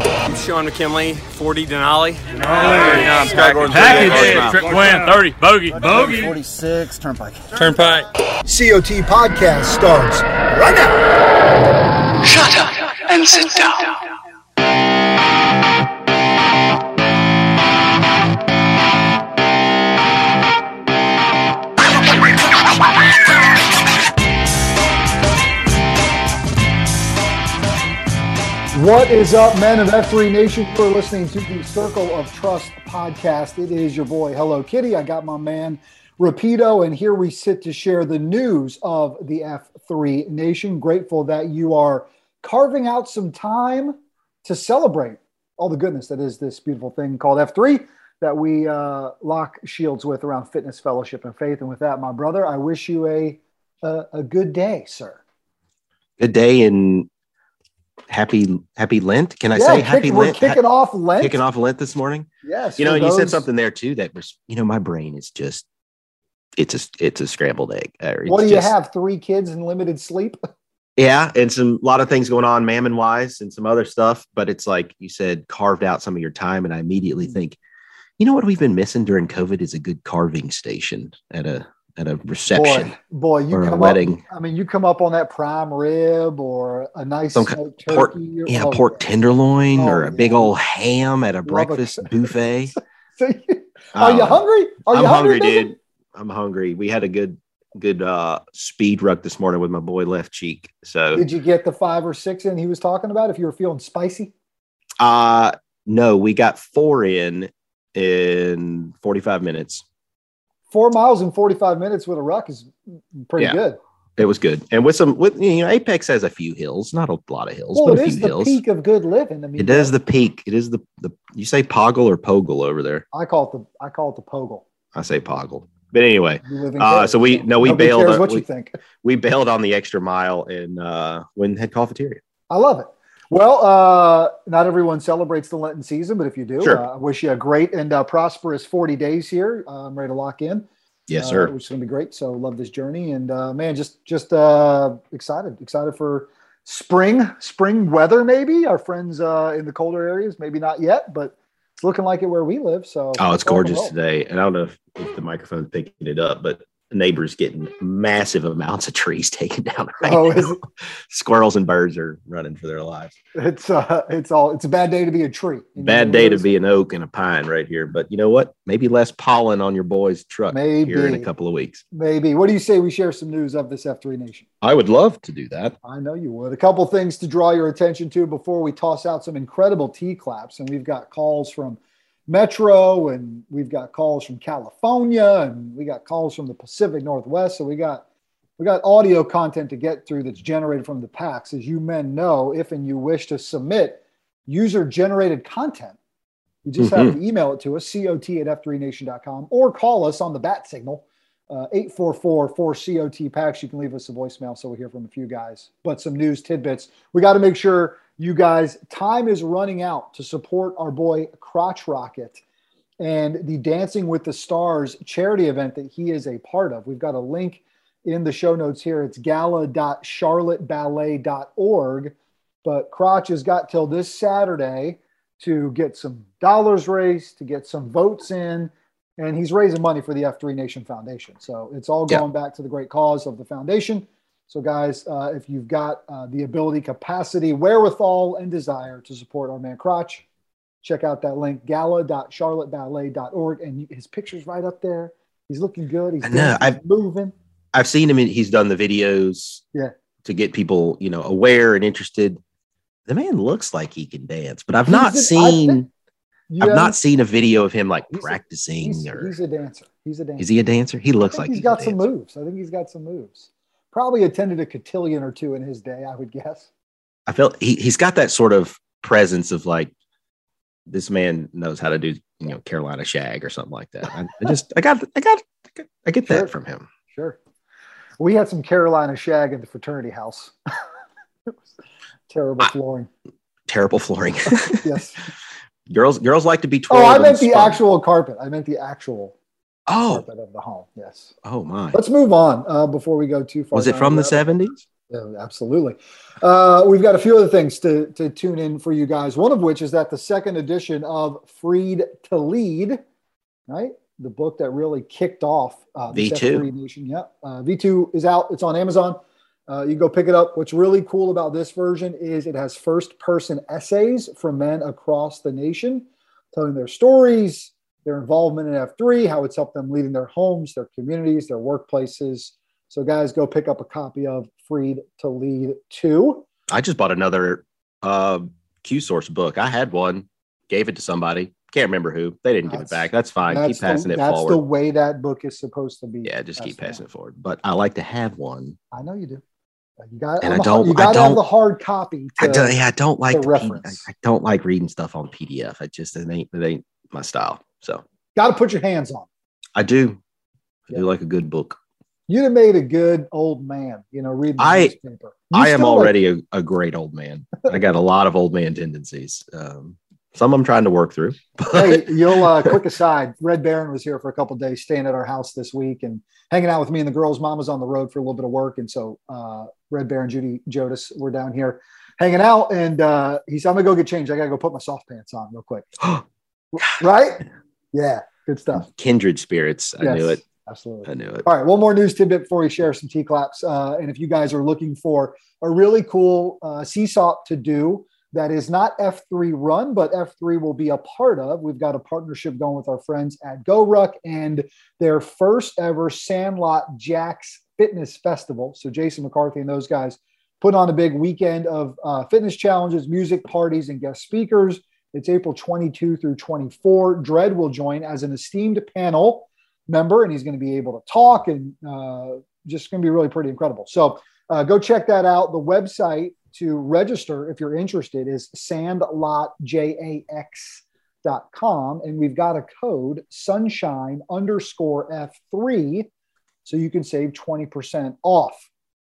I'm Sean McKinley, 40 Denali. Denali. Scott Gordon, Package. Trip Gwen, 30. Bogey. Bogey. 46. Turnpike. Turnpike. COT podcast starts right now. Shut up and sit down. What is up, men of F3 Nation? You're listening to the Circle of Trust podcast. It is your boy, Hello Kitty. I got my man, Rapido, and here we sit to share the news of the F3 Nation. Grateful that you are carving out some time to celebrate all the goodness that is this beautiful thing called F3 that we uh, lock shields with around fitness, fellowship, and faith. And with that, my brother, I wish you a a, a good day, sir. Good day and happy happy Lent. Can I Yeah, say kick- happy we're Lent? kicking off Lent. Kicking off Lent this morning. Yes, You know, and you said something there too that was, you know, my brain is just it's a it's a scrambled egg. What do it's you have? Three kids and limited sleep? Yeah, and some a lot of things going on, mammon wise, and some other stuff. But it's like you said, carved out some of your time, and I immediately Mm. think, you know what we've been missing during COVID is a good carving station at a at a reception Boy, boy, you or a come wedding. up. I mean, you come up on that prime rib or a nice Some kind- pork, turkey. or- yeah, oh, pork tenderloin Oh, or a big old ham at a Love a- breakfast buffet. Are you Um, hungry? Are you I'm hungry, baby? dude. I'm hungry. We had a good good uh speed ruck this morning with my boy left cheek. So Did you get the five or six in he was talking about? If you were feeling spicy, uh no, we got four in in 45 minutes. Four miles in forty-five minutes with a ruck is pretty Yeah. good. It was good. And with some with you know, Apex has a few hills, not a lot of hills, Well, but it a is few the hills. peak of good living. I mean, It is the peak. It is the the you say poggle or pogle over there. I call it the I call it the pogle. I say poggle. But anyway, You live in Uh, so we- no, we nobody bailed on- what we- you think. we bailed on the extra mile in uh Winhead Cafeteria. I love it. Well, uh, not everyone celebrates the Lenten season, but if you do, Sure. uh, I wish you a great and uh, prosperous 40 days here. I'm ready to lock in. Yes, uh, sir. which is going to be great. So love this journey, and uh, man, just just uh, excited, excited for spring, spring weather. Maybe our friends uh, in the colder areas, maybe not yet, but it's looking like it where we live. So Oh, it's gorgeous today. And I don't know if, if the microphone's picking it up, but neighbor's getting massive amounts of trees taken down right Oh, now. Squirrels and birds are running for their lives. It's uh, it's all it's a bad day to be a tree. You Bad day to be an oak and a pine right here. But you know what? Maybe less pollen on your boy's truck Maybe here in a couple of weeks. Maybe. What do you say we share some news of this F3 Nation? I would love to do that. I know you would. A couple things to draw your attention to before we toss out some incredible T claps. And we've got calls from Metro and we've got calls from California and we got calls from the Pacific Northwest. So we got we got audio content to get through that's generated from the packs. As you men know, if and you wish to submit user generated content, you just have to email it to us, cot at f3nation.com, or call us on the bat signal, uh, 844-4COT packs. You can leave us a voicemail so we hear from a few guys. But some news tidbits. We got to make sure you guys, time is running out to support our boy Crotch Rocket and the Dancing with the Stars charity event that he is a part of. We've got a link in the show notes here. It's gala.charlotteballet.org. But Crotch has got till this Saturday to get some dollars raised, to get some votes in, and he's raising money for the F3 Nation Foundation. So it's all Yeah. going back to the great cause of the foundation. So, guys, uh, if you've got uh, the ability, capacity, wherewithal, and desire to support our man Crotch, check out that link, gala.charlotteballet.org. And his picture's right up there. He's looking good. He's, I know. dancing, he's moving. I've seen him. In, he's done the videos. Yeah. To get people, you know, aware and interested. The man looks like he can dance, but I've He's not a- seen. You I've haven't- seen a video of him like He's a- practicing. He's, or he's a dancer. He's a dancer. is he a dancer? He looks like he's he's got a some moves. I think he's got some moves. Probably attended a cotillion or two in his day, I would guess. I felt he he's got that sort of presence of like this man knows how to do you know Carolina shag or something like that. I, I just I got I got I get Sure. that from him. Sure. We had some Carolina shag in the fraternity house. Terrible Ah. flooring. Terrible flooring. Yes. girls girls like to be Oh. I meant the spun. actual carpet. I meant the actual Oh carpet of the home. Yes. oh my. Let's move on uh, before we go too far. Was it from the seventies? Yeah, absolutely. Uh, we've got a few other things to, to tune in for you guys. One of which is that the second edition of Freed to Lead, right? The book that really kicked off uh, this V2. Nation. Yeah. Uh, V2 is out. It's on Amazon. Uh, you go pick it up. What's really cool about this version is it has first person essays from men across the nation telling their stories, their involvement in F3, how it's helped them lead in their homes, their communities, their workplaces. So, guys, go pick up a copy of Freed to Lead 2. I just bought another uh, Q source book. I had one, gave it to somebody. Can't remember who. They didn't give it back. That's fine. That's, keep passing the, it that's forward. That's the way that book is supposed to be. yeah, just keep passing it forward. But I like to have one. I know you do. You got, And I the- don't- you I got to have the hard copy. I don't, yeah, I don't like to the P- I, reference. I don't like reading stuff on PDF. I just it ain't it ain't my style. So got to put your hands on. I do. I Yeah. do like a good book. You'd have made a good old man, you know, reading the I- newspaper. You I am still, like, already a, a great old man. I got a lot of old man tendencies. Um, some I'm trying to work through. hey, you'll uh, quick aside. Red Baron was here for a couple days, staying at our house this week and hanging out with me and the girls. Mom was on the road for a little bit of work, and so uh, Red Baron, Judy, Jodas were down here hanging out. And uh, he said, "I'm gonna go get changed. I gotta go put my soft pants on real quick." right? Yeah, good stuff. Kindred spirits. I knew it. Absolutely. I knew it. All right, one more news tidbit before we share some T claps. Uh, and if you guys are looking for a really cool uh, CSAUP to do that is not F3 run, but F3 will be a part of, we've got a partnership going with our friends at GoRuck and their first ever Sandlot Jax Fitness Festival. So Jason McCarthy and those guys put on a big weekend of uh, fitness challenges, music parties, and guest speakers. It's April 22 through 24. Dread will join as an esteemed panel member, and he's going to be able to talk and uh, just going to be really pretty incredible. So uh, go check that out. The website to register, if you're interested, is sandlotjax.com. And we've got a code sunshine underscore F3. So you can save 20% off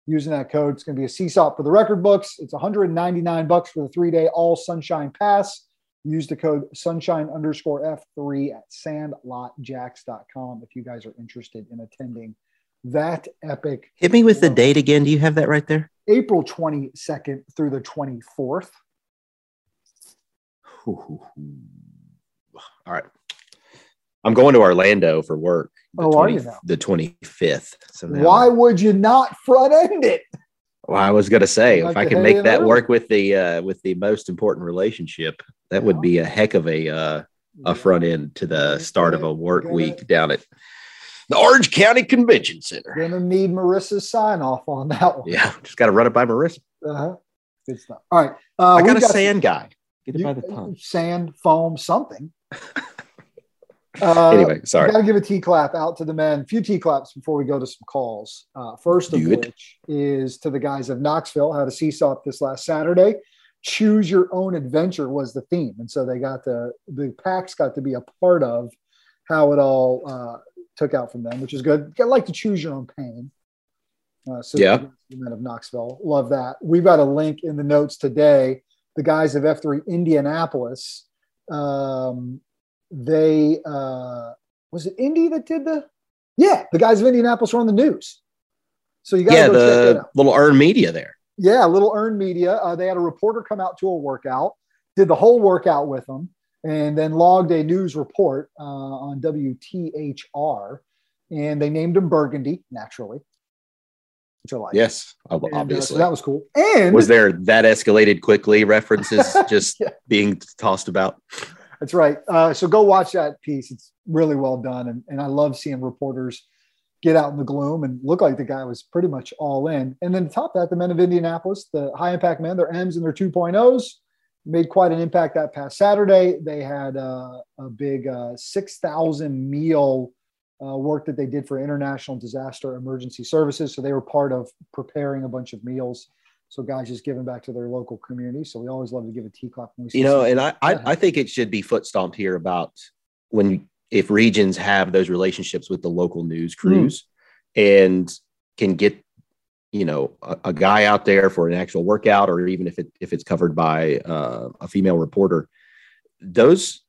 using that code. It's going to be a CSAUP for the record books. It's 199 bucks for the three day all sunshine pass. Use the code sunshine underscore F3 at sandlotjax.com if you guys are interested in attending that epic Hit me with the date again. Do you have that right there? April 22nd through the 24th. All right. I'm going to Orlando for work. the Oh, are you now? The 25th. So now- Why would you not front end it? Well, I was gonna say Like if I can make that early. work with the uh, with the most important relationship, that would be a heck of a uh, a front end to the start of a work Gonna- week down at the Orange County Convention Center. Gonna need Marissa's sign off on that one. Yeah, just got to run it by Marissa. Uh-huh. Good stuff. All right. Uh, I got we've a sand guy. Get it you- by the tongue. sand, foam, something. Uh, Anyway, sorry. Got to give a T clap out to the men. A few T claps before we go to some calls. Uh, first of Do which is to the guys of Knoxville. Had a seesaw this last Saturday. Choose your own adventure was the theme, and so they got the the packs got to be a part of how it all uh, took out from them, which is good. I like to choose your own pain. Uh, so Yeah. the men of Knoxville love that. We've got a link in the notes today. The guys of F3 Indianapolis. Um, they uh was it Indy that did the yeah the guys of Indianapolis were on the news so you gotta Yeah, the out little earn media there. Yeah little earned media uh, they had a reporter come out to a workout did the whole workout with them and then logged a news report uh, on WTHR and they named him Burgundy naturally like Yes, ob- And, uh, obviously. that was cool and was there that escalated quickly references just Yeah. being tossed about? That's right. Uh, so go watch that piece. It's really well done, and, and I love seeing reporters get out in the gloom and look like the guy was pretty much all in. And then to top that, the men of Indianapolis, the high impact men, their M's and their 2.0s made quite an impact that past Saturday. They had uh, a big uh, 6,000 meal uh, work that they did for International Disaster Emergency Services. So they were part of preparing a bunch of meals. So guys just giving back to their local community. So we always love to give a T clap. You know, and I, I, I think it should be foot stomped here about when if regions have those relationships with the local news hmm. crews mm. and can get you know a, a, guy out there for an actual workout or even if it if it's covered by uh, a female reporter those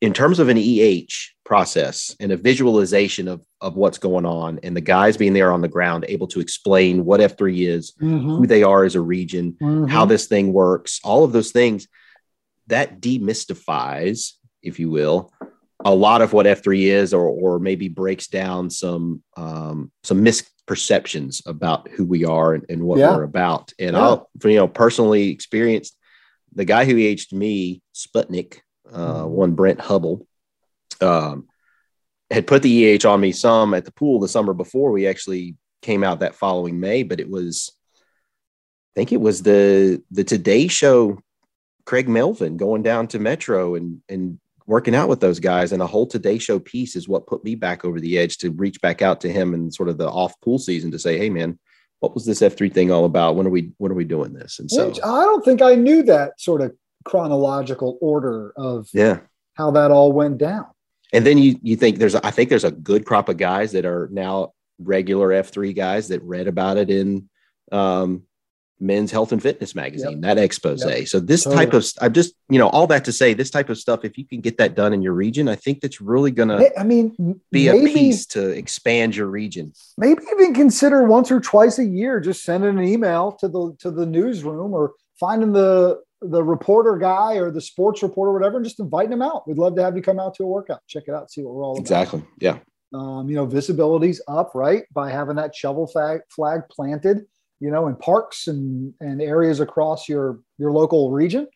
in terms of an eh process and a visualization of of what's going on and the guys being there on the ground able to explain what f3 is mm-hmm. who they are as a region mm-hmm. how this thing works all of those things that demystifies if you will a lot of what F3 is, or or maybe breaks down some um, some misperceptions about who we are and, and what yeah. we're about. And yeah. I'll you know personally experienced the guy who aged me, Sputnik, uh, mm. one Brent Hubble, um, had put the EH on me some at the pool the summer before we actually came out that following May, but it was I think it was the the Today Show Craig Melvin going down to Metro and and working out with those guys and a whole today show piece is what put me back over the edge to reach back out to him and sort of the off pool season to say hey man what was this f3 thing all about? When are we when are we doing this? And so i don't think i knew that sort of chronological order of yeah. how that all went down. And then you you think there's a, i think there's a good crop of guys that are now regular f3 guys that read about it in um, men's health and fitness magazine, yep. that expose. Yep. So this totally. type of, I'm just, you know, all that to say this type of stuff, if you can get that done in your region, I think that's really going to, I mean, be maybe, a piece to expand your region. Maybe even consider once or twice a year, just sending an email to the, to the newsroom or finding the, the reporter guy or the sports reporter, whatever, and just inviting them out. We'd love to have you come out to a workout, check it out, see what we're all exactly. about. Exactly. Yeah. Um, you know, visibility's up, right? By having that shovel flag, flag planted you know, in parks and, and areas across your, your local region.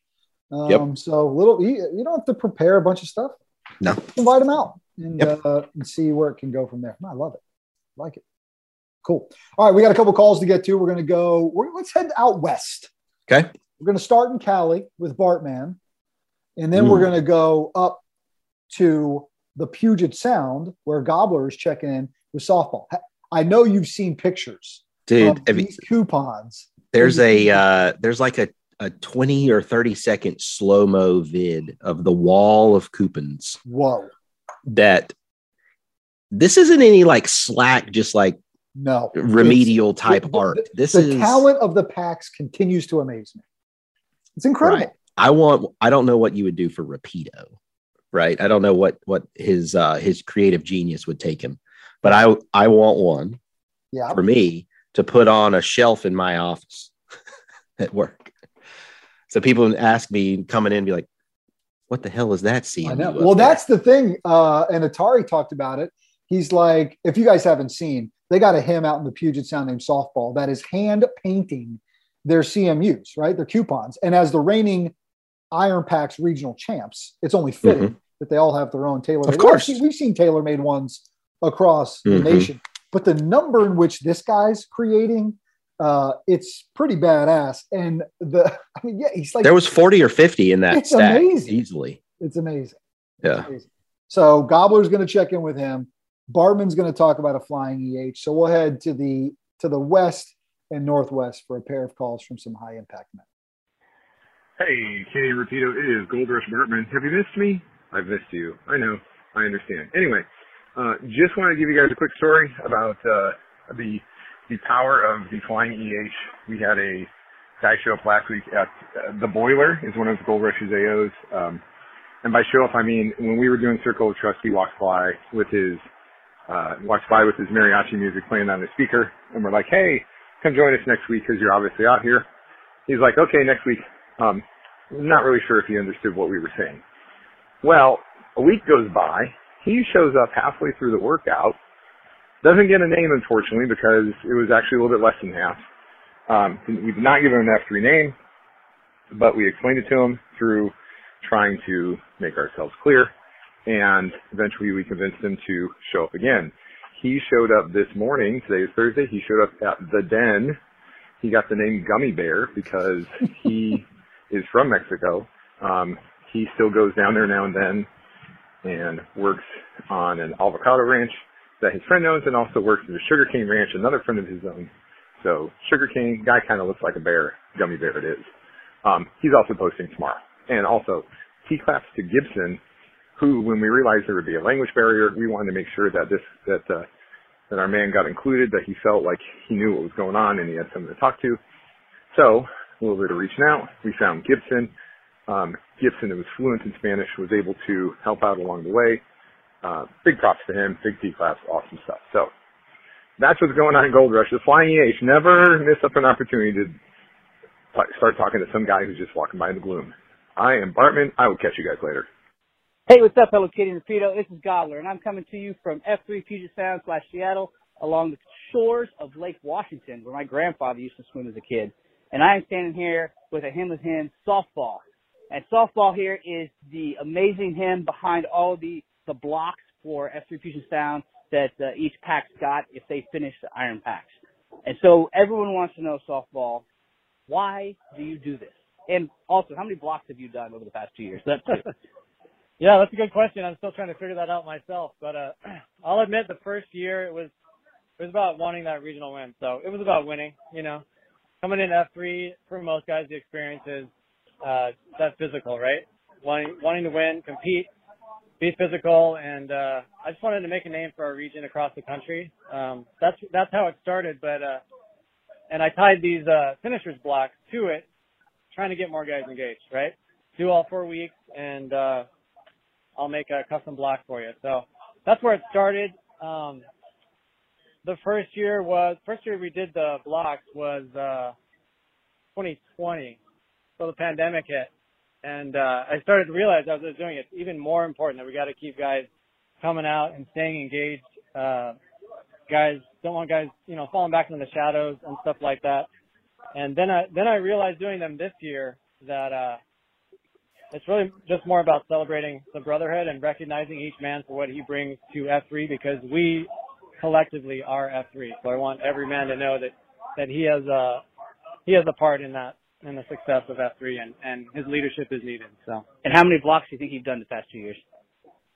Um, yep. So little, you, you, don't have to prepare a bunch of stuff. No. Invite them out and, yep. uh, and see where it can go from there. I love it. I like it. Cool. All right. We got a couple calls to get to. We're going to go, let's head out West. Okay. We're going to start in Cali with Bartman. And then mm. we're going to go up to the Puget Sound where Gobblers check in with softball. I know you've seen pictures dude these coupons. there's a uh, there's like a, a 20 or 30 second slow mo vid of the wall of coupons. Whoa. That this isn't any like slack just like no. remedial type the, art. this is the is talent of the packs continues to amaze me. It's incredible. Right. i want i don't know what you would do for rapido right? I don't know what what his uh his creative genius would take him but i i want one yeah. for me to put on a shelf in my office at work. So people ask me coming in be like, what the hell is that scene? Well, that's the thing. Uh, and Atari talked about it. He's like, if you guys haven't seen, they got a him out in the Puget Sound named Softball that is hand painting their CMUs, right? Their coupons. And as the reigning Iron Packs regional champs, it's only fitting mm-hmm. that they all have their own tailor. Of course, we've seen, we've seen tailor made ones across mm-hmm. the nation. But the number in which this guy's creating, uh, it's pretty badass. And the, I mean, yeah, he's like there was forty or fifty in that. It's amazing, easily. It's amazing. Yeah. amazing. So Gobbler's going to check in with him. Bartman's going to talk about a flying EH. So we'll head to the to the west and northwest for a pair of calls from some high impact men. Hey, Kenny Rapido, it is Gold Rush Bartman. Have you missed me? I've missed you. I know. I understand. Anyway, uh, just want to give you guys a quick story about uh, the the power of the flying EH. We had a guy show up last week at uh, the Boiler is one of the Gold Rush's AOs. Um, and by show up, I mean when we were doing Circle of Trust, he walked by with his uh, walks by with his mariachi music playing on the speaker, and we're like, "Hey, come join us next week because you're obviously out here." He's like, "Okay, next week." Um, not really sure if he understood what we were saying. Well, a week goes by, he shows up halfway through the workout, doesn't get a name unfortunately because it was actually a little bit less than half. Um, we did not give him an F3 name, but we explained it to him through trying to make ourselves clear, and eventually we convinced him to show up again. he showed up this morning. Today is Thursday. He showed up at the Den. He got the name Gummy Bear because he is from Mexico. Um, he still goes down there now and then and works on an avocado ranch that his friend owns and also works at a sugarcane ranch, another friend of his own. So sugarcane guy kind of looks like a bear, gummy bear it is. Um, he's also posting tomorrow. And also, he claps to Gibson, who, when we realized there would be a language barrier, we wanted to make sure that this, that, uh, that our man got included, that he felt like he knew what was going on and he had someone to talk to. So, a little bit of reaching out, we found Gibson. Um, Gibson, who was fluent in Spanish, was able to help out along the way. Uh, big props to him, big T claps, awesome stuff. So, that's what's going on in Gold Rush. The Flying EH never miss up an opportunity to t- start talking to some guy who's just walking by in the gloom. I am Bartman. I will catch you guys later. Hey, what's up, Hello Kitty and Rapido? This is Gobbler, and I'm coming to you from F3 Puget Sound slash Seattle along the shores of Lake Washington, where my grandfather used to swim as a kid. And I am standing here with a hymn with him, softball. And softball here is the amazing hymn behind all the, the blocks for F3 Puget Sound that uh, each pack's got if they finish the iron packs. And so everyone wants to know softball, why do you do this? And also, how many blocks have you done over the past two years? That's. Yeah, that's a good question. I'm still trying to figure that out myself. But uh I'll admit the first year it was it was about wanting that regional win. So it was about winning, you know. Coming in F three for most guys the experience is uh that physical, right? Wanting wanting to win, compete, be physical and uh I just wanted to make a name for our region across the country. Um that's that's how it started, but uh and I tied these uh finishers blocks to it, trying to get more guys engaged, right? Do all four weeks and uh I'll make a custom block for you. So that's where it started. Um, the first year was first year we did the blocks was uh, 2020, so the pandemic hit, and uh, I started to realize as I was doing it, it's even more important that we got to keep guys coming out and staying engaged. Uh, guys don't want guys you know falling back into the shadows and stuff like that. And then I then I realized doing them this year that uh, it's really just more about celebrating the brotherhood and recognizing each man for what he brings to F3 because we collectively are F3. So I want every man to know that that he has a he has a part in that in the success of F3 and and his leadership is needed. So. And how many blocks do you think you've done the past two years?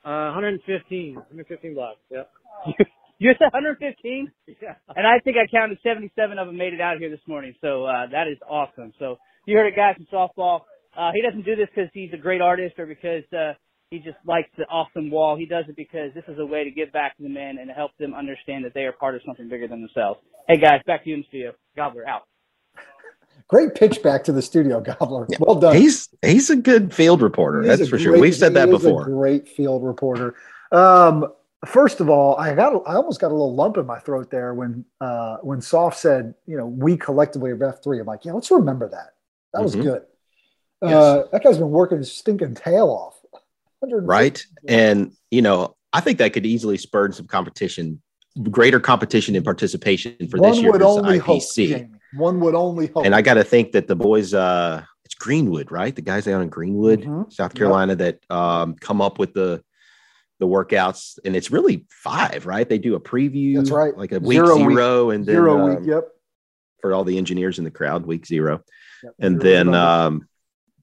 Uh, 115, 115 blocks. Yep. You said 115? Yeah. And I think I counted 77 of them made it out here this morning. So uh, that is awesome. So you heard it, guys, from softball. Uh, he doesn't do this because he's a great artist or because uh, he just likes the awesome wall. He does it because this is a way to give back to the men and help them understand that they are part of something bigger than themselves. Hey, guys, back to you in the studio. Gobbler out. Great pitch back to the studio, Gobbler. Well done. He's he's a good field reporter. That's for sure. We've said that before. great field reporter. Um, first of all, I got I almost got a little lump in my throat there when uh, when Soft said, you know, we collectively are F three. I'm like, yeah, let's remember that. That was Mhm. good. Yes. Uh, that guy's been working his stinking tail off. right? And you know, I think that could easily spur some competition, greater competition and participation for One this year's hope, IPC. Jamie. One would only hope. and I got to think that the boys, uh, it's Greenwood, right? The guys down in Greenwood, Mhm. South Yep. Carolina, that um, come up with the the workouts, and it's really five, right? They do a preview, That's right. like a week Zero zero, week. and then zero um, week. Yep. for all the engineers in the crowd, week zero, Yep. and Zero then um,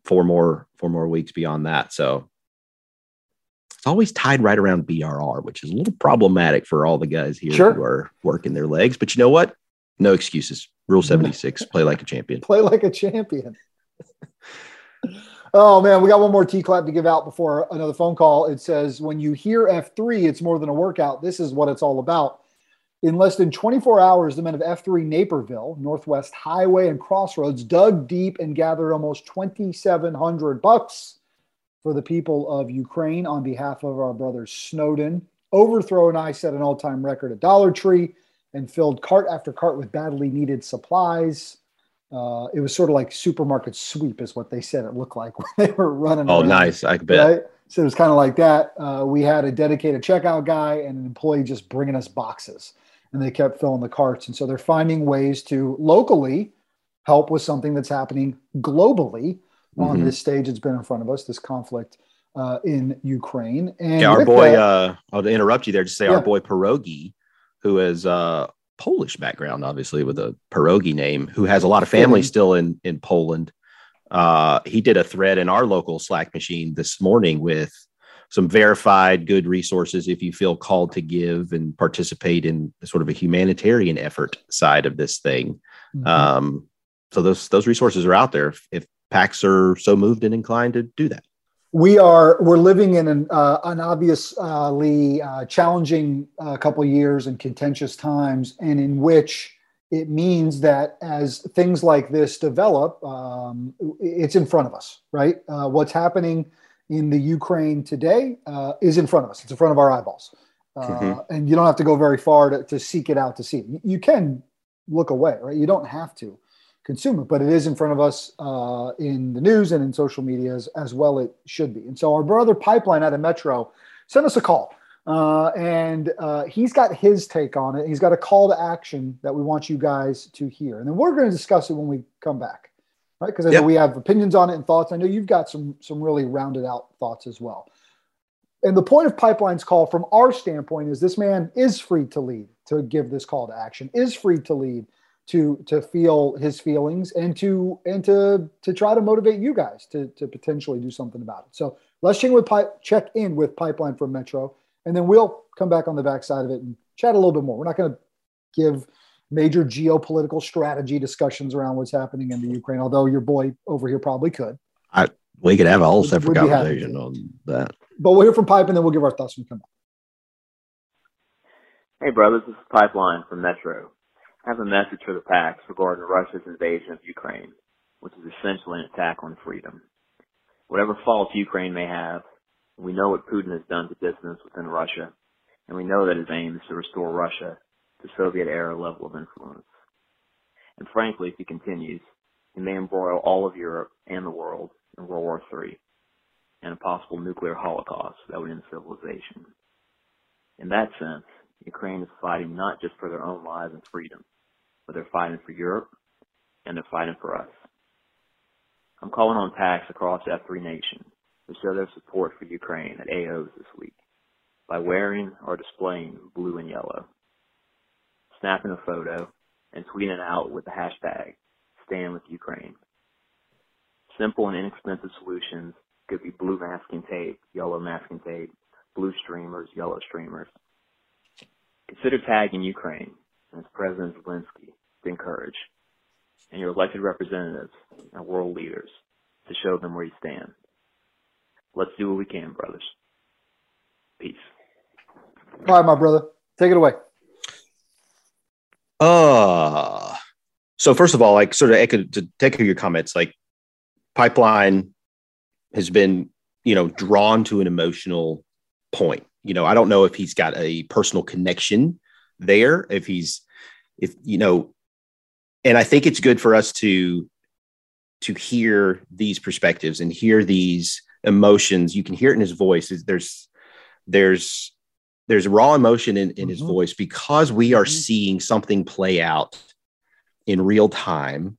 four more four more weeks beyond that. So it's always tied right around BRR, which is a little problematic for all the guys here Sure. who are working their legs. But you know what? No excuses. Rule seventy six: play like a champion. play like a champion. oh man, we got one more T clap to give out before another phone call. It says, when you hear F3, it's more than a workout. This is what it's all about. In less than 24 hours, the men of F3 Naperville, Northwest Highway, and Crossroads dug deep and gathered almost 2,700 bucks for the people of Ukraine on behalf of our brother Snowden. Overthrow and I set an all time record at Dollar Tree and filled cart after cart with badly needed supplies. Uh, it was sort of like supermarket sweep, is what they said it looked like when they were running. Oh, around, nice! I bet. Right? So it was kind of like that. Uh, we had a dedicated checkout guy and an employee just bringing us boxes, and they kept filling the carts. And so they're finding ways to locally help with something that's happening globally on Mhm. this stage that's been in front of us, this conflict uh, in Ukraine. And yeah, our boy. that- uh, I'll interrupt you there. Just say Yeah. our boy Pierogi, who has a Polish background, obviously with a pierogi name, who has a lot of family still in in Poland. Uh, he did a thread in our local Slack machine this morning with some verified good resources if you feel called to give and participate in sort of a humanitarian effort side of this thing. Mm-hmm. Um, so those those resources are out there if, if PAX are so moved and inclined to do that. We are we're living in an, uh, an obviously uh, challenging uh, couple years and contentious times, and in which it means that as things like this develop, um, it's in front of us, right? Uh, what's happening in the Ukraine today uh, is in front of us. It's in front of our eyeballs. Uh, mm-hmm. And you don't have to go very far to, to seek it out to see it. You can look away, right? You don't have to consume it, but it is in front of us uh, in the news and in social media as, as well. It should be. And so our brother Pipeline out of Metro sent us a call. Uh, and uh, he's got his take on it. He's got a call to action that we want you guys to hear. And then we're going to discuss it when we come back right? Because I know we have opinions on it and thoughts. I know you've got some some really rounded out thoughts as well. And the point of Pipeline's call, from our standpoint, is this man is free to lead, to give this call to action, is free to lead, to to feel his feelings, and to and to to try to motivate you guys to to potentially do something about it. So let's check with check in with Pipeline from Metro, and then we'll come back on the backside of it and chat a little bit more. We're not going to give major geopolitical strategy discussions around what's happening in the Ukraine. Although your boy over here probably could. I we could have a whole separate conversation on that. But we'll hear from Pipe and then we'll give our thoughts when we come back. Hey, brothers, this is Pipeline from Metro. I have a message for the PAX regarding Russia's invasion of Ukraine, which is essentially an attack on freedom. Whatever faults Ukraine may have, we know what Putin has done to dissidents within Russia, and we know that his aim is to restore Russia to Soviet era level of influence. And frankly, if he continues, he may embroil all of Europe and the world in World War III and a possible nuclear holocaust that would end civilization. In that sense, Ukraine is fighting not just for their own lives and freedom, but they're fighting for Europe and they're fighting for us. I'm calling on PAX across F3 Nation to show their support for Ukraine at AOs this week by wearing or displaying blue and yellow snapping a photo, and tweeting it out with the hashtag Stand with Ukraine. Simple and inexpensive solutions could be blue masking tape, yellow masking tape, blue streamers, yellow streamers. Consider tagging Ukraine and its President Zelensky to encourage, and your elected representatives and world leaders to show them where you stand. Let's do what we can, brothers. Peace. All right, my brother. Take it away. Uh so first of all, like sort of echo to take your comments, like pipeline has been, you know, drawn to an emotional point. You know, I don't know if he's got a personal connection there, if he's if you know, and I think it's good for us to to hear these perspectives and hear these emotions. You can hear it in his voice. There's there's there's raw emotion in, in mm-hmm. his voice because we are mm-hmm. seeing something play out in real time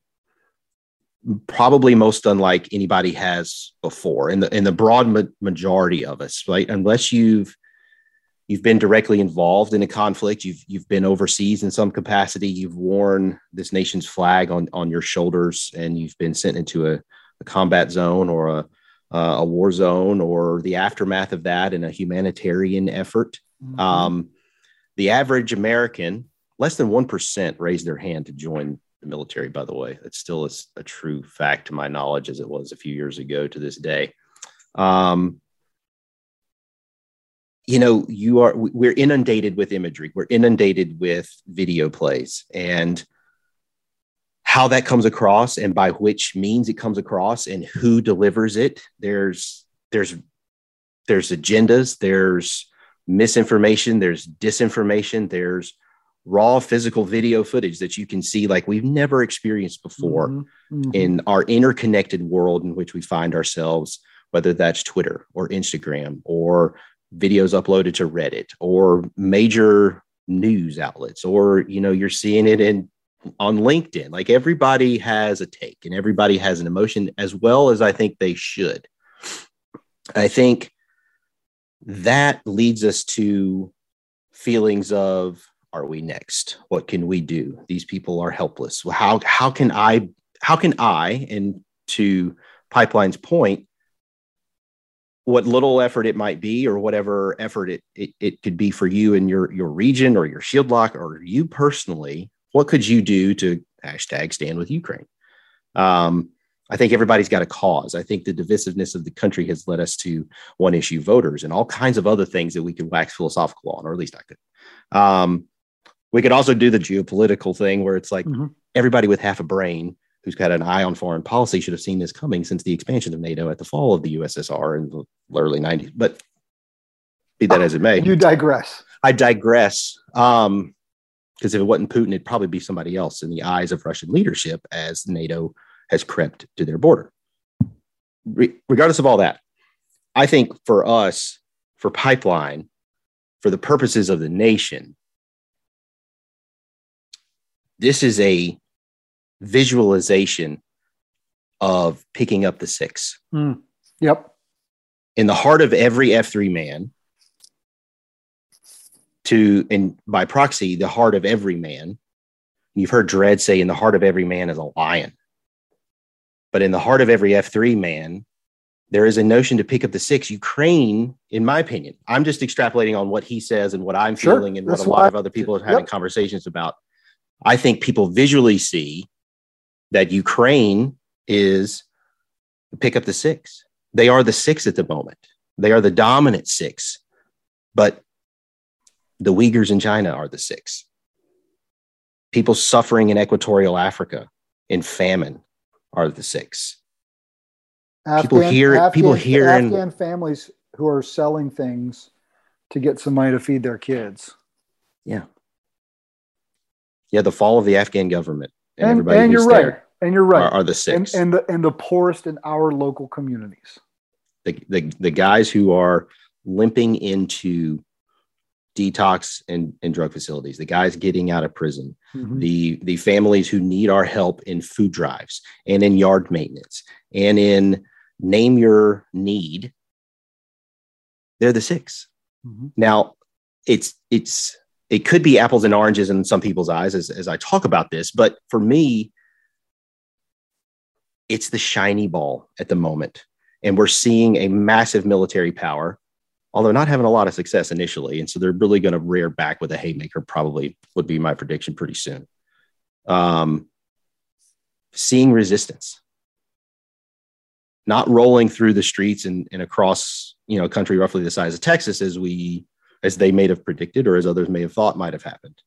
probably most unlike anybody has before in the in the broad ma- majority of us right unless you've you've been directly involved in a conflict you've you've been overseas in some capacity you've worn this nation's flag on on your shoulders and you've been sent into a, a combat zone or a a war zone or the aftermath of that in a humanitarian effort Mm-hmm. Um, the average American, less than 1% raised their hand to join the military, by the way. It's still a, a, true fact to my knowledge as it was a few years ago to this day. Um, you know, you are, we're inundated with imagery, we're inundated with video plays and how that comes across and by which means it comes across and who delivers it. There's, there's, there's agendas, there's misinformation, there's disinformation, there's raw physical video footage that you can see like we've never experienced before mm-hmm. Mm-hmm. in our interconnected world in which we find ourselves, whether that's Twitter or Instagram or videos uploaded to Reddit or major news outlets, or you know, you're seeing it in on LinkedIn. Like everybody has a take and everybody has an emotion as well as I think they should. I think that leads us to feelings of are we next? What can we do? These people are helpless. How how can I how can I and to Pipeline's point, what little effort it might be or whatever effort it, it, it could be for you in your your region or your shield lock or you personally, what could you do to hashtag stand with Ukraine? Um, I think everybody's got a cause. I think the divisiveness of the country has led us to one issue voters and all kinds of other things that we could wax philosophical on, or at least I could. Um, we could also do the geopolitical thing where it's like mm-hmm. everybody with half a brain who's got an eye on foreign policy should have seen this coming since the expansion of NATO at the fall of the USSR in the early 90s. But be that as it may, you digress. I digress. Um, because if it wasn't Putin, it'd probably be somebody else in the eyes of Russian leadership as NATO has crept to their border. Re- regardless of all that, I think for us, for pipeline, for the purposes of the nation, this is a visualization of picking up the six. Mm. Yep. In the heart of every F3 man, to, and by proxy, the heart of every man. You've heard Dredd say, in the heart of every man is a lion. But in the heart of every F3 man, there is a notion to pick up the six. Ukraine, in my opinion, I'm just extrapolating on what he says and what I'm sure. feeling and what a lot of other people are having yep. conversations about. I think people visually see that Ukraine is pick up the six. They are the six at the moment. They are the dominant six. But the Uyghurs in China are the six. People suffering in equatorial Africa in famine are the six. Afghan, people here, Afghan, people here, Afghan in, families who are selling things to get some money to feed their kids. Yeah, yeah. The fall of the Afghan government, and, and and you're right, and you're right, are, are the six, and, and the and the poorest in our local communities. The, the the guys who are limping into detox and, and drug facilities, the guys getting out of prison, mm-hmm. the the families who need our help in food drives and in yard maintenance and in name your need. They're the 6 mm-hmm. Now, it's it's it could be apples and oranges in some people's eyes as, as I talk about this, but for me, it's the shiny ball at the moment. And we're seeing a massive military power although not having a lot of success initially. And so they're really going to rear back with a haymaker, probably would be my prediction pretty soon. Um, seeing resistance, not rolling through the streets and, and across, you know, a country roughly the size of Texas as we, as they may have predicted or as others may have thought might have happened.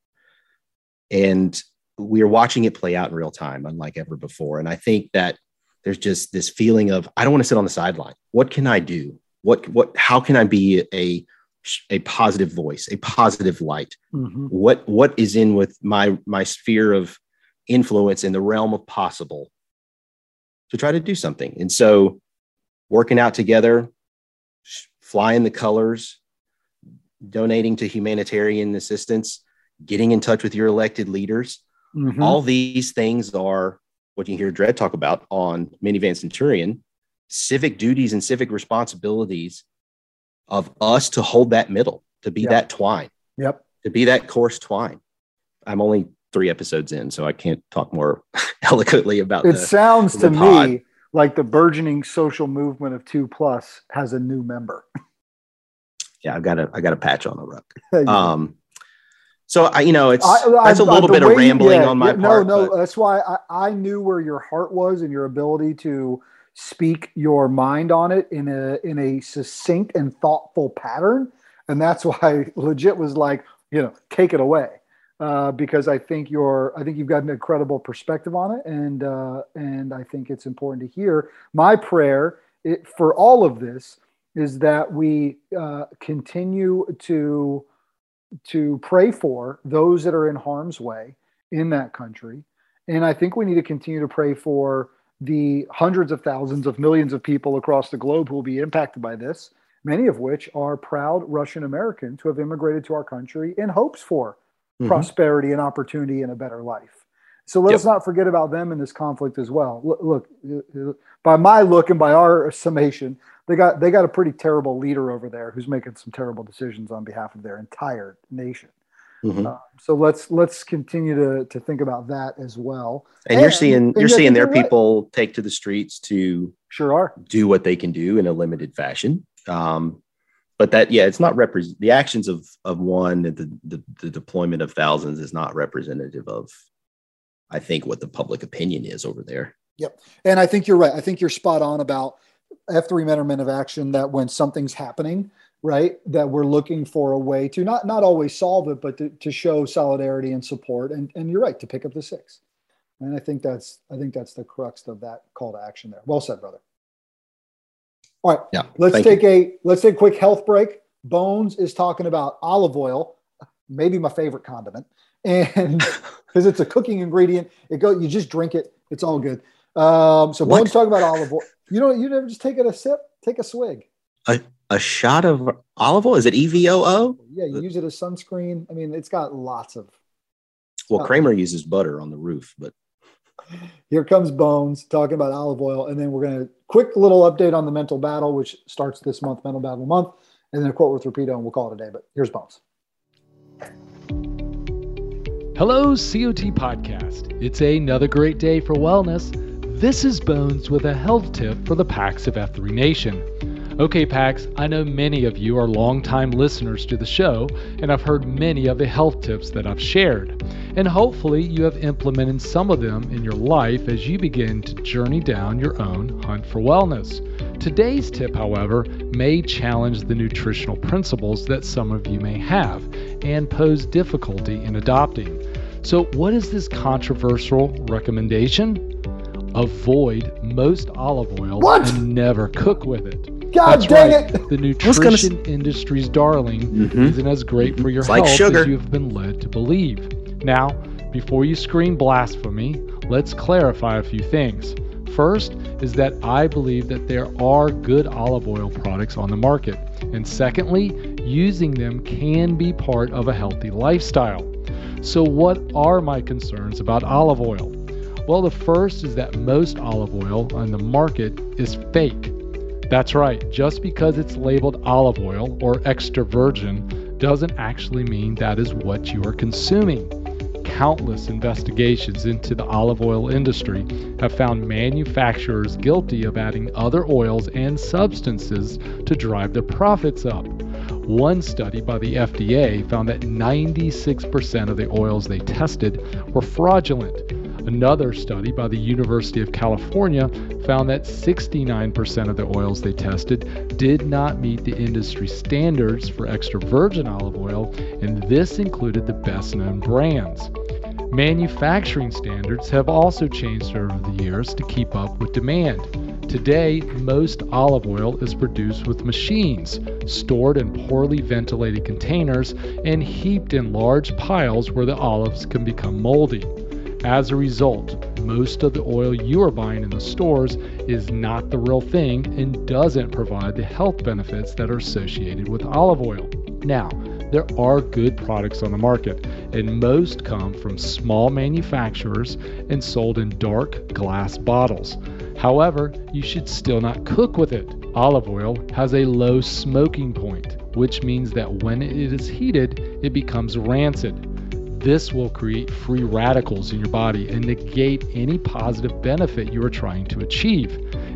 And we are watching it play out in real time, unlike ever before. And I think that there's just this feeling of, I don't want to sit on the sideline. What can I do? what what how can i be a a positive voice a positive light mm-hmm. what what is in with my my sphere of influence in the realm of possible to try to do something and so working out together flying the colors donating to humanitarian assistance getting in touch with your elected leaders mm-hmm. all these things are what you hear Dredd talk about on minivan centurion civic duties and civic responsibilities of us to hold that middle, to be yep. that twine. Yep. To be that coarse twine. I'm only three episodes in, so I can't talk more eloquently about it. The, sounds the to pod. me like the burgeoning social movement of two plus has a new member. yeah, I got a I got a patch on the rug. um, so I, you know, it's I, that's a little bit of rambling yeah, on my yeah, part. No, no, but... that's why I, I knew where your heart was and your ability to speak your mind on it in a in a succinct and thoughtful pattern and that's why I legit was like you know take it away uh, because I think you're I think you've got an incredible perspective on it and uh, and I think it's important to hear my prayer it, for all of this is that we uh, continue to to pray for those that are in harm's way in that country and I think we need to continue to pray for the hundreds of thousands of millions of people across the globe who will be impacted by this, many of which are proud Russian Americans who have immigrated to our country in hopes for mm-hmm. prosperity and opportunity and a better life. So let yep. not forget about them in this conflict as well. Look, look, by my look and by our summation, they got they got a pretty terrible leader over there who's making some terrible decisions on behalf of their entire nation. Mhm. Uh, so let's let's continue to to think about that as well. And you're seeing and you're seeing their right. people take to the streets to Sure are. do what they can do in a limited fashion. Um, but that yeah, it's not represent the actions of of one the, the the deployment of thousands is not representative of I think what the public opinion is over there. Yep. And I think you're right. I think you're spot on about F3 men are men of action that when something's happening, right, that we're looking for a way to not not always solve it, but to, to show solidarity and support. And and you're right, to pick up the six. And I think that's I think that's the crux of that call to action there. Well said, brother. All right. Yeah. Let's take a let's take a quick health break. Bones is talking about olive oil, maybe my favorite condiment, and because it's a cooking ingredient, it go you just drink it, it's all good. Um, so What? Bones talking about olive oil. You know, you never just take it a sip, take a swig. a, a shot of olive oil is it E EVOO? Yeah, you use it as sunscreen. I mean, it's got lots of. Well. Kramer uses butter on the roof, but Here comes Bones talking about olive oil, and then we're gonna quick little update on the mental battle, which starts this month, mental battle month, and then a quote with Rapido, and we'll call it a day. But here's Bones. Hello, COT Podcast. It's another great day for wellness. This is Bones with a health tip for the PAX of F3 Nation. Okay, PAX, I know many of you are longtime listeners to the show, and I've heard many of the health tips that I've shared. And hopefully, you have implemented some of them in your life as you begin to journey down your own hunt for wellness. Today's tip, however, may challenge the nutritional principles that some of you may have and pose difficulty in adopting. So, what is this controversial recommendation? Avoid most olive oil What? and never cook with it. God That's dang right. it! The was gonna nutrition industry's darling Mhm. isn't as great for your It's like health sugar. as you've been led to believe. Now, before you scream blasphemy, let's clarify a few things. First is that I believe that there are good olive oil products on the market. And secondly, using them can be part of a healthy lifestyle. So, what are my concerns about olive oil? Well, the first is that most olive oil on the market is fake. That's right, just because it's labeled olive oil or extra virgin doesn't actually mean that is what you are consuming. Countless investigations into the olive oil industry have found manufacturers guilty of adding other oils and substances to drive their profits up. One study by the FDA found that 96% of the oils they tested were fraudulent. Another study by the University of California found that 69% of the oils they tested did not meet the industry standards for extra virgin olive oil, and this included the best known brands. Manufacturing standards have also changed over the years to keep up with demand. Today, most olive oil is produced with machines, stored in poorly ventilated containers, and heaped in large piles where the olives can become moldy. As a result, most of the oil you are buying in the stores is not the real thing and doesn't provide the health benefits that are associated with olive oil. Now, there are good products on the market, and most come from small manufacturers and sold in dark glass bottles. However, you should still not cook with it. Olive oil has a low smoking point, which means that when it is heated, it becomes rancid. This will create free radicals in your body and negate any positive benefit you are trying to achieve.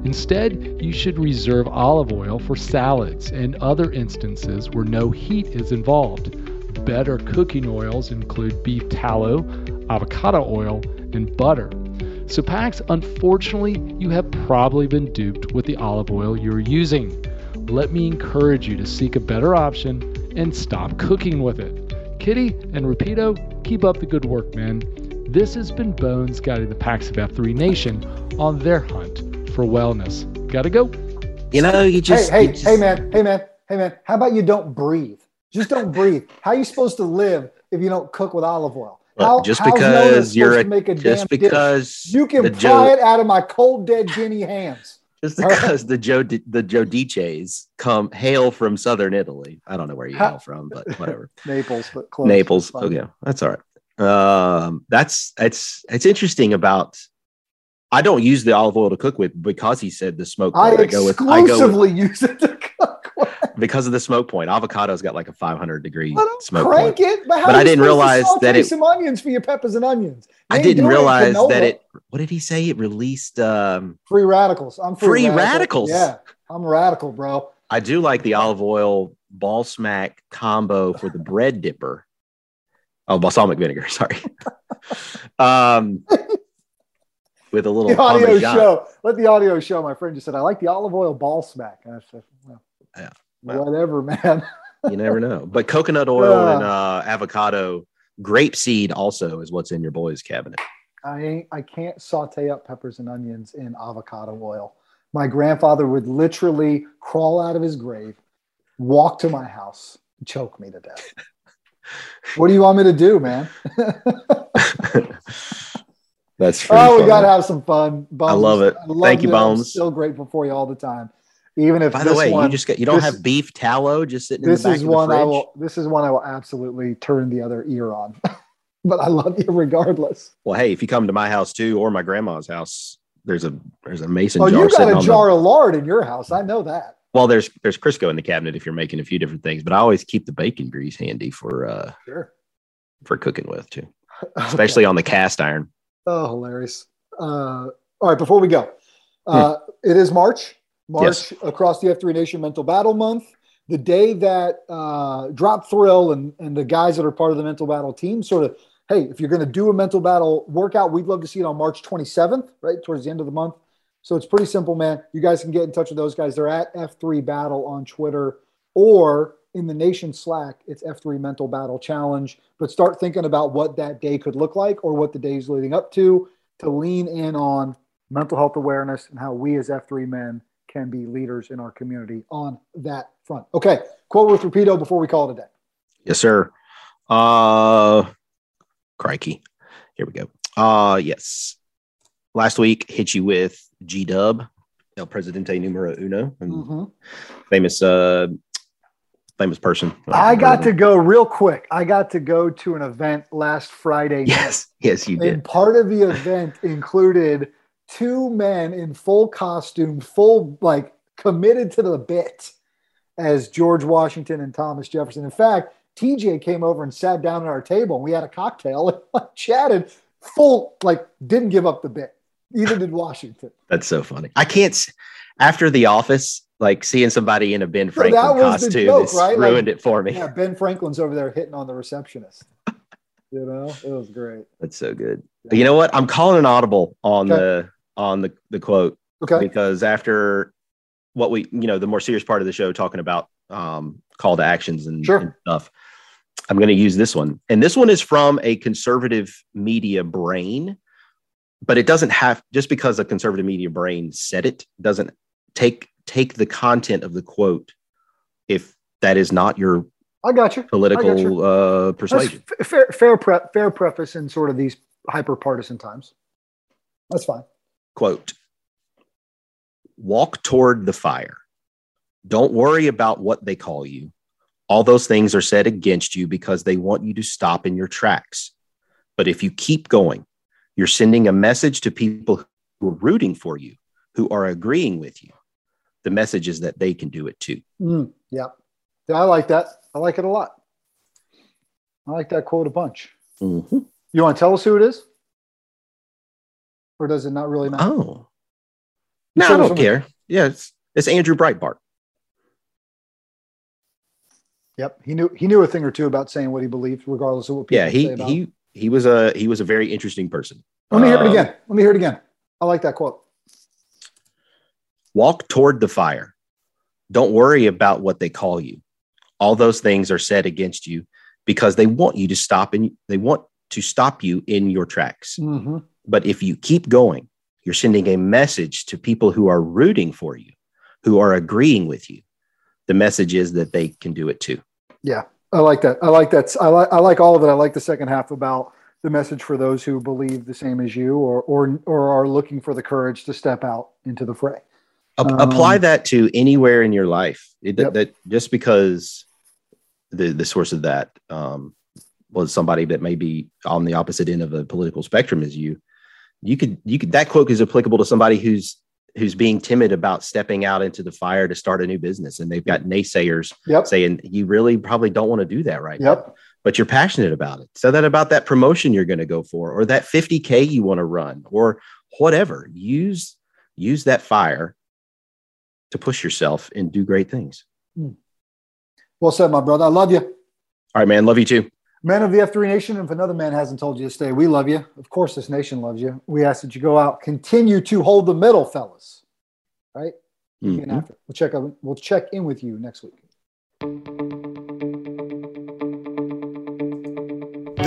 Instead, you should reserve olive oil for salads and other instances where no heat is involved. Better cooking oils include beef tallow, avocado oil, and butter. So, Pax, unfortunately, you have probably been duped with the olive oil you're using. Let me encourage you to seek a better option and stop cooking with it. Kitty and Rapido, keep up the good work, man. This has been Bones guiding the Pax of F3 Nation on their hunt for wellness. Gotta go. you know, you just, hey, hey, just- hey, man, hey, man, hey, man. How about you don't breathe? Just don't breathe. How are you supposed to live if you don't cook with olive oil? How, just because you're a, make a just damn dish? because you can pry Joe it out of my cold dead Guinea hands. just All right. because the Joe the Giudices come hail from southern Italy. I don't know where you hail from, but whatever. Naples, but close. Naples. Fine. Okay, that's all right. Um, that's it's it's interesting about. I don't use the olive oil to cook with because he said the smoke. I with I go with, exclusively use it to. Because of the smoke point. Avocado's got like a 500 degree smoke Crank point. it, but, But I didn't realize that it- some onions for your peppers and onions. You I didn't it realize that it. What did he say? It released. Um, free radicals. I'm free, Free radical. radicals. Yeah, I'm radical, bro. I do like the olive oil ball smack combo for the bread dipper. Oh, balsamic vinegar. Sorry. um, with a little The audio Parmesan. show. Let the audio show. My friend just said, "I like the olive oil ball smack." And I said, well, Yeah. Whatever, man. You never know. But coconut oil and uh, avocado, grape seed also is what's in your boys' cabinet. I ain't. I can't saute up peppers and onions in avocado oil. My grandfather would literally crawl out of his grave, walk to my house, choke me to death. what do you want me to do, man? That's pretty oh, we gotta have some fun. Bones, I love it. Thank you, it. I'm Bones. Still grateful for you all the time, even if By the this way, one, you just get you don't this- have beef tallow just sitting in This the back is of the one. I will. This is one I will absolutely turn the other ear on. but I love you regardless. Well, hey, if you come to my house too, or my grandma's house, there's a there's a mason Oh, jar you got a jar the. of lard in your house. I know that. Well, there's there's Crisco in the cabinet if you're making a few different things, but I always keep the bacon grease handy for uh Sure. for cooking with too, especially on the cast iron. Oh, hilarious. Uh, all right, before we go, uh, it is March. March across the F3 Nation Mental Battle Month. The day that uh, Drop Thrill and, and the guys that are part of the Mental Battle team sort of, hey, if you're going to do a mental battle workout, we'd love to see it on March 27th, right? Towards the end of the month. So it's pretty simple, man. You guys can get in touch with those guys. They're at F3 Battle on Twitter or in the Nation Slack, it's F3 Mental Battle Challenge. But start thinking about what that day could look like or what the days leading up to to lean in on mental health awareness and how we as F3 men can be leaders in our community on that front. Okay, quote with Rapido before we call it a day. Yes, sir. Uh, crikey. Here we go. Uh, yes. Last week hit you with G Dub, El Presidente Numero Uno, and Mhm. famous, uh, famous person. I got to go real quick. I got to go to an event last Friday. Yes, yes, you did. And part of the event included two men in full costume, full like committed to the bit as George Washington and Thomas Jefferson. In fact, TJ came over and sat down at our table and we had a cocktail and like, chatted full, like didn't give up the bit. Either did Washington. That's so funny. I can't. After The Office, like seeing somebody in a Ben So that Franklin the costume, joke, right? Like, ruined it for me. Yeah, Ben Franklin's over there hitting on the receptionist. You know, it was great. That's so good. But you know what? I'm calling an audible on Okay. the on the the quote. Okay. Because after what we, you know, the more serious part of the show, talking about um, call to actions and, Sure. and stuff, I'm going to use this one, and this one is from a conservative media brain, but it doesn't have just because a conservative media brain said it doesn't take take the content of the quote if that is not your I got you. I got you. political uh, That's persuasion. f- fair, fair, pre- fair preface in sort of these hyper partisan times. That's fine. Quote walk toward the fire don't worry about what they call you all those things are said against you because they want you to stop in your tracks but if you keep going you're sending a message to people who are rooting for you who are agreeing with you the message is that they can do it too Mm, yeah. I like that. I like it a lot. I like that quote a bunch. Mhm. You want to tell us who it is? Or does it not really matter? oh no i don't care yeah it's, it's andrew breitbart Yep. He knew he knew a thing or two about saying what he believed, regardless of what people yeah he he he was a he was a very interesting person Let me hear it Um, again. Let me hear it again. I like that quote. Walk toward the fire. Don't worry about what they call you. All those things are said against you because they want you to stop and they want to stop you in your tracks. Mm-hmm. But if you keep going, you're sending a message to people who are rooting for you, who are agreeing with you. The message is that they can do it too. Yeah, I like that. I like that. I like I like all of it. I like the second half about the message for those who believe the same as you, or or or are looking for the courage to step out into the fray. Um, apply that to anywhere in your life. It, Yep. that just because the the source of that um, was somebody that may be on the opposite end of the political spectrum as you, you could you could that quote is applicable to somebody who's who's being timid about stepping out into the fire to start a new business and they've got naysayers Yep. saying you really probably don't want to do that right Yep. now but you're passionate about it so that about that promotion you're going to go for or that 50k you want to run or whatever use use that fire to push yourself and do great things hmm. Well said, my brother. I love you. all right man love you too Men of the F3 Nation, if another man hasn't told you to stay, we love you. Of course, this nation loves you. We ask that you go out, continue to hold the middle, fellas. Right? Mhm. after. We'll check out, we'll check in with you next week.